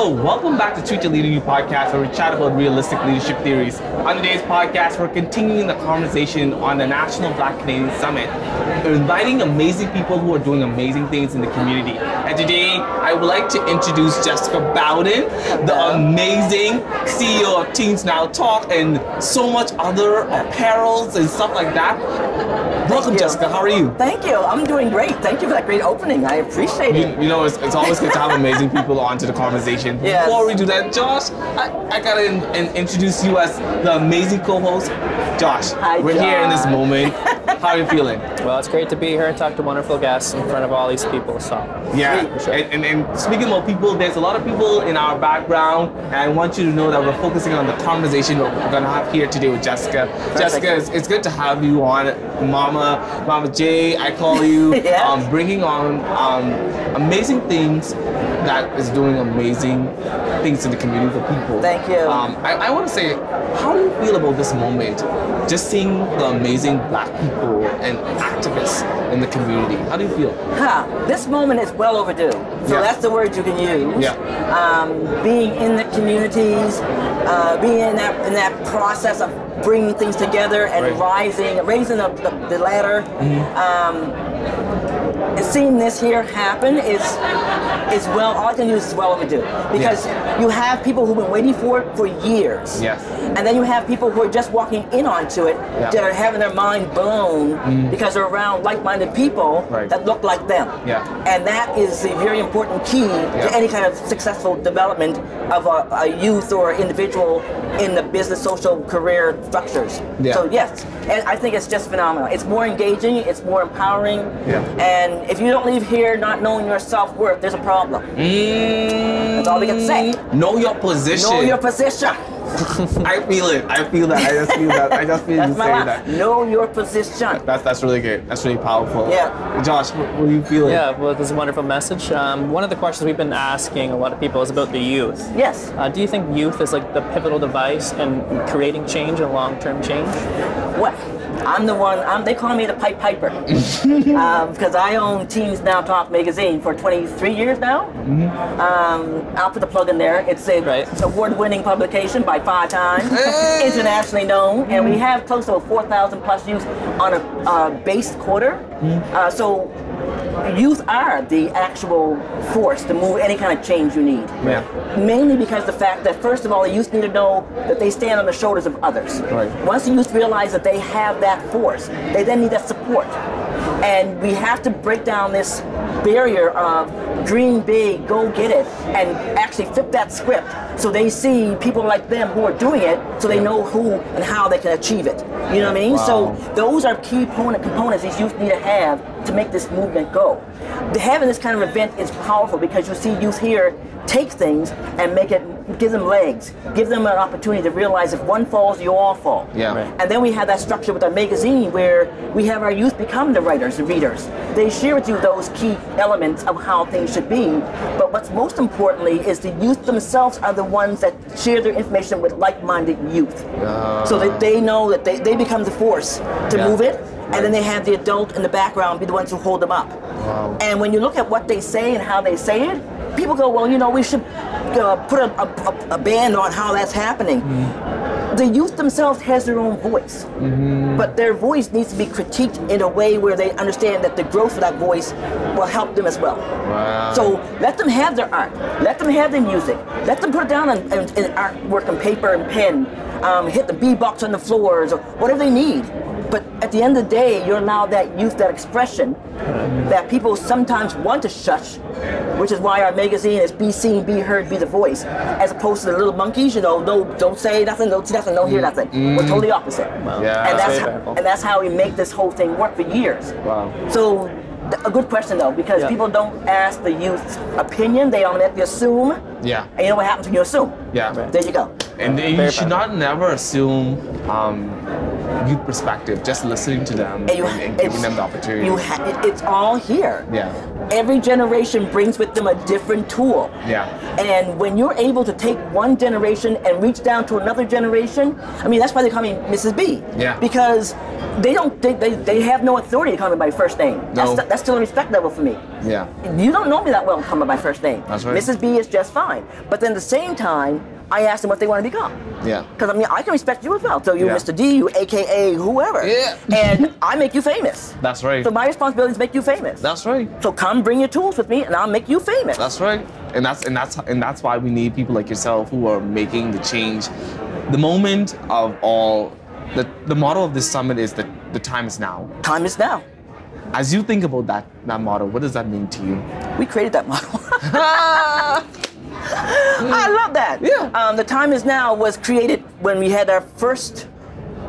Hello, welcome back to Treat Your Leader You podcast where we chat about realistic leadership theories. On today's podcast, we're continuing the conversation on the National Black Canadian Summit. We're inviting amazing people who are doing amazing things in the community. And today, I would like to introduce Jessica Bowden, the amazing CEO of Teens Now Talk and so much other apparels and stuff like that. Welcome, you. Jessica. How are you? Thank you. I'm doing great. Thank you for that great opening. I appreciate You, it. you know, it's, it's always good to have amazing people onto the conversation. Yes. Before we do that, Josh, I, I gotta in, in- introduce you as the amazing co-host. Josh, Hi, we're here in this moment. How are you feeling? Well, it's great to be here and talk to wonderful guests in front of all these people. So, Yeah, sure. and, and, and speaking about people, there's a lot of people in our background, and I want you to know that we're focusing on the conversation we're gonna have here today with Jessica. Jessica, it's, it's good to have you on, Mama, Mama J. I call you, Yes. um, bringing on um, amazing things that is doing amazing things in the community for people. Thank you. Um, I, I want to say, how do you feel about this moment? Just seeing the amazing black people and activists in the community. How do you feel? Huh. This moment is well overdue. So Yeah. that's the word you can use. Yeah. Um, being in the communities, uh, being in that in that process of bringing things together and Right. rising, raising the, the, the ladder. Um, and seeing this here happen is is well. All I can use is as well overdue because you have people who've been waiting for it for years. Yes. And then you have people who are just walking in onto it Yeah. that are having their mind blown mm. because they're around like-minded people Right. that look like them. Yeah. And that is a very important key Yeah. to any kind of successful development of a, a youth or individual in the business, social, career structures. Yeah. So yes, and I think it's just phenomenal. It's more engaging, it's more empowering, Yeah. and if you don't leave here not knowing your self-worth, there's a problem. Mm, That's all we can say. Know your position. Know your position. I feel it. I feel that. I just feel that. I just feel That's you my say that. Know your position. That's that's really good. That's really powerful. Yeah. Josh, what, what are you feeling? yeah, well, this is a wonderful message. Um, one of the questions we've been asking a lot of people is about the youth. Yes. Uh, do you think youth is like the pivotal device in creating change and long-term change? Well, I'm the one. I'm, they call me the Pipe Piper um, because I own Teens Now Talk magazine for 23 years now. Um, I'll put the plug in there. It's an Right. award-winning publication by five times, Hey! internationally known, and we have close to 4,000 plus youth on a uh, base quarter. Uh, so. Youth are the actual force to move any kind of change you need. Yeah. Mainly because the fact that first of all, the youth need to know that they stand on the shoulders of others. Right. Once the youth realize that they have that force, they then need that support. And we have to break down this barrier of dream big, go get it, and actually flip that script so they see people like them who are doing it so they know who and how they can achieve it. You know what I mean? Wow. So those are key component components these youth need to have to make this movement go. Having this kind of event is powerful because you see youth here take things and make it give them legs, give them an opportunity to realize if one falls, you all fall. Yeah. Right. And then we have that structure with our magazine where we have our youth become the writers, the readers. They share with you those key elements of how things should be. But what's most importantly is the youth themselves are the ones that share their information with like-minded youth. so that they know that they, they become the force to Yeah. move it. And then they have the adult in the background be the ones who hold them up. And when you look at what they say and how they say it, people go, well, you know, we should uh, put a, a, a- a ban on how that's happening. The youth themselves has their own voice, but their voice needs to be critiqued in a way where they understand that the growth of that voice will help them as well. Wow. So let them have their art. Let them have their music. Let them put it down in, in, in artwork and paper and pen. Um, hit the beatbox on the floors or whatever they need. But at the end of the day, you're now that youth, that expression that people sometimes want to shush, which is why our magazine is be seen, be heard, be the voice, as opposed to the little monkeys, you know, no, don't say nothing, don't see nothing, don't hear nothing. We're totally opposite. Yeah. And That's that's, how, and that's how we make this whole thing work for years. Wow. So, th- a good question though, because Yeah. people don't ask the youth's opinion, they automatically assume. Yeah. And you know what happens when you assume? Yeah. Right. There you go. And you Very should not never assume um, youth perspective, just listening to them and, and giving them the opportunity. You ha- it's all here. Yeah. Every generation brings with them a different tool. Yeah. And when you're able to take one generation and reach down to another generation, I mean, that's why they call me Mrs. B. Yeah. Because they don't, they, they, they have no authority to call me by first name. No. That's, that's still a respect level for me. yeah. You don't know me that well to call me by first name. That's right. Mrs. B is just fine. But then at the same time, I ask them what they want to become. Yeah. Because I mean, I can respect you as well. So you, Yeah. Mr. D, you AKA whoever. Yeah. and I make you famous. That's right. So my responsibility is make you famous. That's right. so come bring your tools with me, and I'll make you famous. That's right. And that's and that's and that's why we need people like yourself who are making the change. The moment of all the the model of this summit is that the time is now. Time is now. As you think about that that model, what does that mean to you? We created that model. I love that. Yeah. Um, the time is now was created when we had our first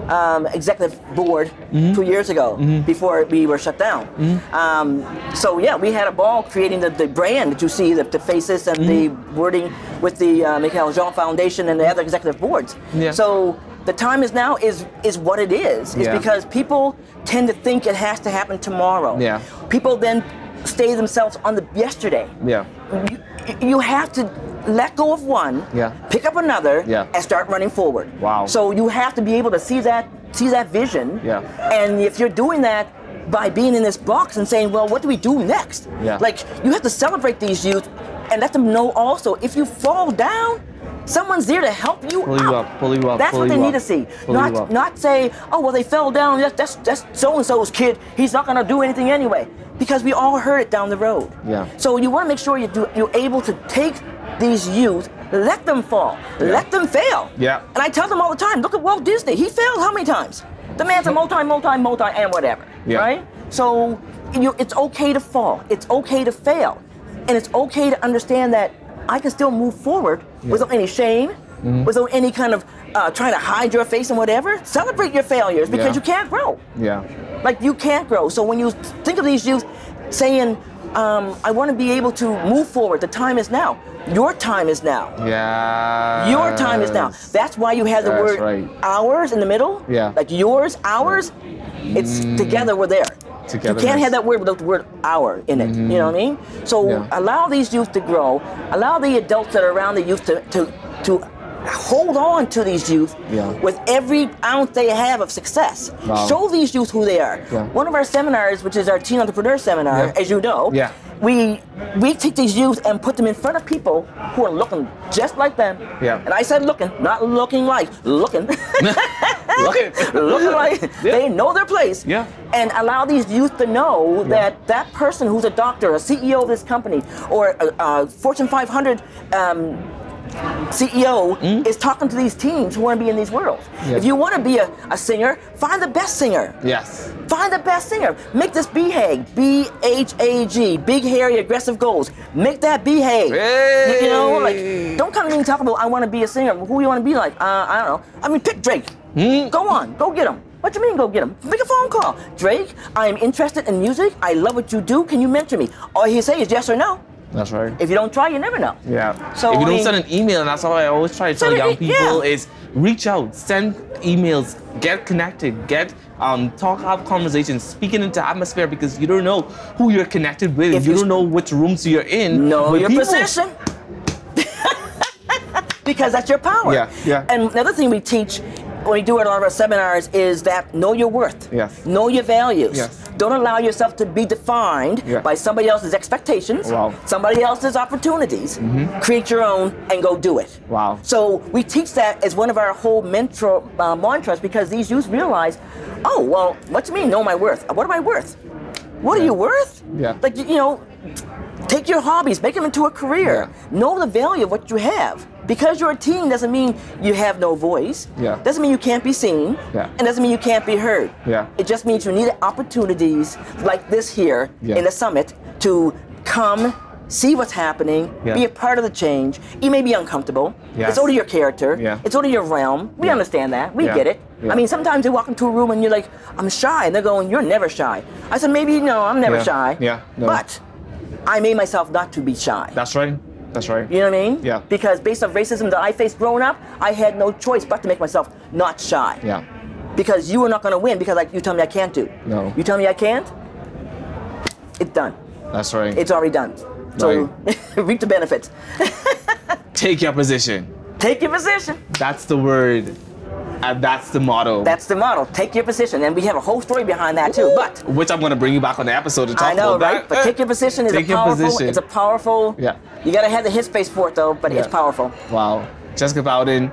um, executive board Mm-hmm. two years ago before we were shut down. Um, so yeah, we had a ball creating the, the brand that you see, the, the faces and the Mm-hmm. wording with the uh, Michaëlle Jean Foundation and the other executive boards. Yeah. So the time is now is is what it is. It's Yeah. because people tend to think it has to happen tomorrow. Yeah. People then stay themselves on the yesterday Yeah. you, you have to let go of one, Yeah. pick up another, Yeah. and start running forward. Wow. So you have to be able to see that see that vision. Yeah. And if you're doing that by being in this box and saying, well, what do we do next? Yeah. Like you have to celebrate these youth and let them know also if you fall down, someone's there to help you Pull you up, pull you up, That's pull what they need up, to see. pull you up. Not not say, oh well, they fell down. That's that's, that's so and so's kid. He's not gonna do anything anyway. Because we all heard it down the road. Yeah. So you want to make sure you do, you're able to take these youth, let them fall, let them fail. Yeah. And I tell them all the time, look at Walt Disney. He failed how many times? The man's a multi, multi, multi, and whatever. Yeah. Right? So you, it's okay to fall. It's okay to fail. And it's okay to understand that I can still move forward without any shame, Mm-hmm. without any kind of uh, trying to hide your face and whatever. Celebrate your failures because Yeah. you can't grow. Yeah. Like you can't grow. So when you think of these youth saying, um, I want to be able to move forward, the time is now. Your time is now. Yeah. Your time is now. That's why you have the That's word right. ours in the middle. Yeah. Like yours, ours. It's together we're there. You can't have that word without the word our in it. You know mm-hmm. what I mean? So Yeah. allow these youth to grow. Allow the adults that are around the youth to to, to hold on to these youth Yeah. with every ounce they have of success. Wow. Show these youth who they are. Yeah. One of our seminars, which is our teen entrepreneur seminar, as you know, we we take these youth and put them in front of people who are looking just like them. Yeah. And I said looking, not looking like, looking. Look at looking like Yeah. they know their place. Yeah. And allow these youth to know that that person who's a doctor, a CEO of this company, or a, a Fortune 500 um, CEO is talking to these teens who want to be in these worlds. Yeah. If you want to be a, a singer, find the best singer. Yes. Find the best singer. Make this BHAG. B H A G. Big, hairy, aggressive goals. Make that BHAG. Hey! You know, like, don't come to me and talk about, I want to be a singer. Who you want to be like? Uh, I don't know. I mean, pick Drake. Hmm? Go on. Go get him. What you mean, go get him? Make a phone call. Drake, I am interested in music. I love what you do. Can you mentor me? All he say is yes or no. That's right. If you don't try, you never know. Yeah. So, if you I don't mean- send an email, and that's how I always try to tell young e- people yeah. is reach out, send emails, get connected, get um, talk, have conversations, speak it into atmosphere because you don't know who you're connected with. If you you don't know which rooms you're in. Know your people. position. because that's your power. Yeah, yeah. And the other thing we teach we do at all of our seminars is that know your worth. Yes. Know your values. Yes. Don't allow yourself to be defined Yeah. by somebody else's expectations, Wow. somebody else's opportunities. Create your own and go do it. Wow. So we teach that as one of our whole mentor uh, mantras because these youth realize, oh, well, what do you mean know my worth? What am I worth? What are you worth? Yeah. Like, you know, take your hobbies, make them into a career. Know the value of what you have. Because you're a teen doesn't mean you have no voice. Yeah. Doesn't mean you can't be seen. Yeah. And doesn't mean you can't be heard. Yeah. It just means you need opportunities like this here Yeah. in the summit to come see what's happening, Yeah. be a part of the change. You may be uncomfortable. Yes. It's only your character. Yeah. It's only your realm. We Yeah. understand that. We Yeah. get it. Yeah. I mean, sometimes you walk into a room and you're like, I'm shy. And they're going, You're never shy. I said, Maybe, no, I'm never Yeah. shy. Yeah. No. But I made myself not to be shy. That's right. That's right. You know what I mean? Yeah. Because based on racism that I faced growing up, I had no choice but to make myself not shy. Yeah. because you are not going to win because like you tell me I can't do. No. You tell me I can't. It's done. That's right. It's already done. So reap the benefits. Take your position. Take your position. That's the word. And that's the motto. That's the model. Take your position, and we have a whole story behind that too. But which I'm going to bring you back on the episode to talk about. I know, about right? that. But take your position is Take a your position. It's a powerful. Yeah. You gotta have the headspace for it though, but it's powerful. Wow. Jessica Bowden,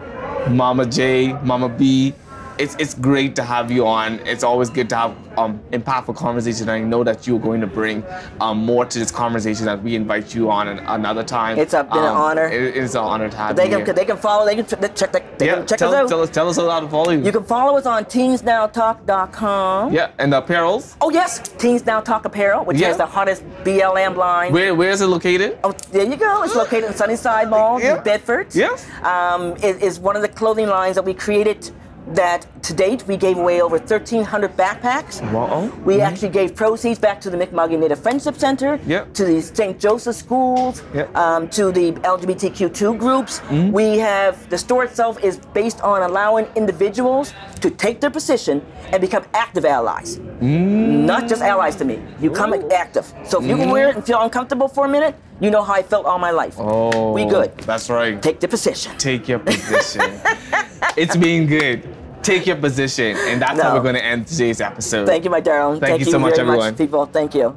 Mama J, Mama B. It's, it's great to have you on. It's always good to have um, impactful conversation. I know that you're going to bring um, more to this conversation as we invite you on an, another time. It's a- been an Um, honor. it- it's an honor to have They you can here. they can follow. They can ch- check. They, they yeah, can check tell, us out. Tell us, tell us how to follow you. You can follow us on teensnowtalk.com. yeah, and the apparels. Oh yes, Teens Now Talk Apparel, which Yeah. has the hottest BLM line. Where where is it located? Oh, there you go. It's located in Sunnyside Mall Yeah. in Bedford. Yes. Um, it is one of the clothing lines that we created that to date we gave away over 1,300 backpacks. Wow. We mm-hmm. actually gave proceeds back to the Mi'kmaw Native Friendship Center, Yep. to the St. Joseph schools, Yep. um, to the LGBTQ2 groups. Mm-hmm. We have the store itself is based on allowing individuals to take their position and become active allies. Mm. Not just allies to me. You come active. So if you can mm-hmm. wear it and feel uncomfortable for a minute, you know how I felt all my life. Oh, We good. That's right. Take the position. Take your position. it's been good. Take your position, and that's how we're going to end today's episode. Thank you, my darling. Thank you so much, very everyone. much, people. Thank you.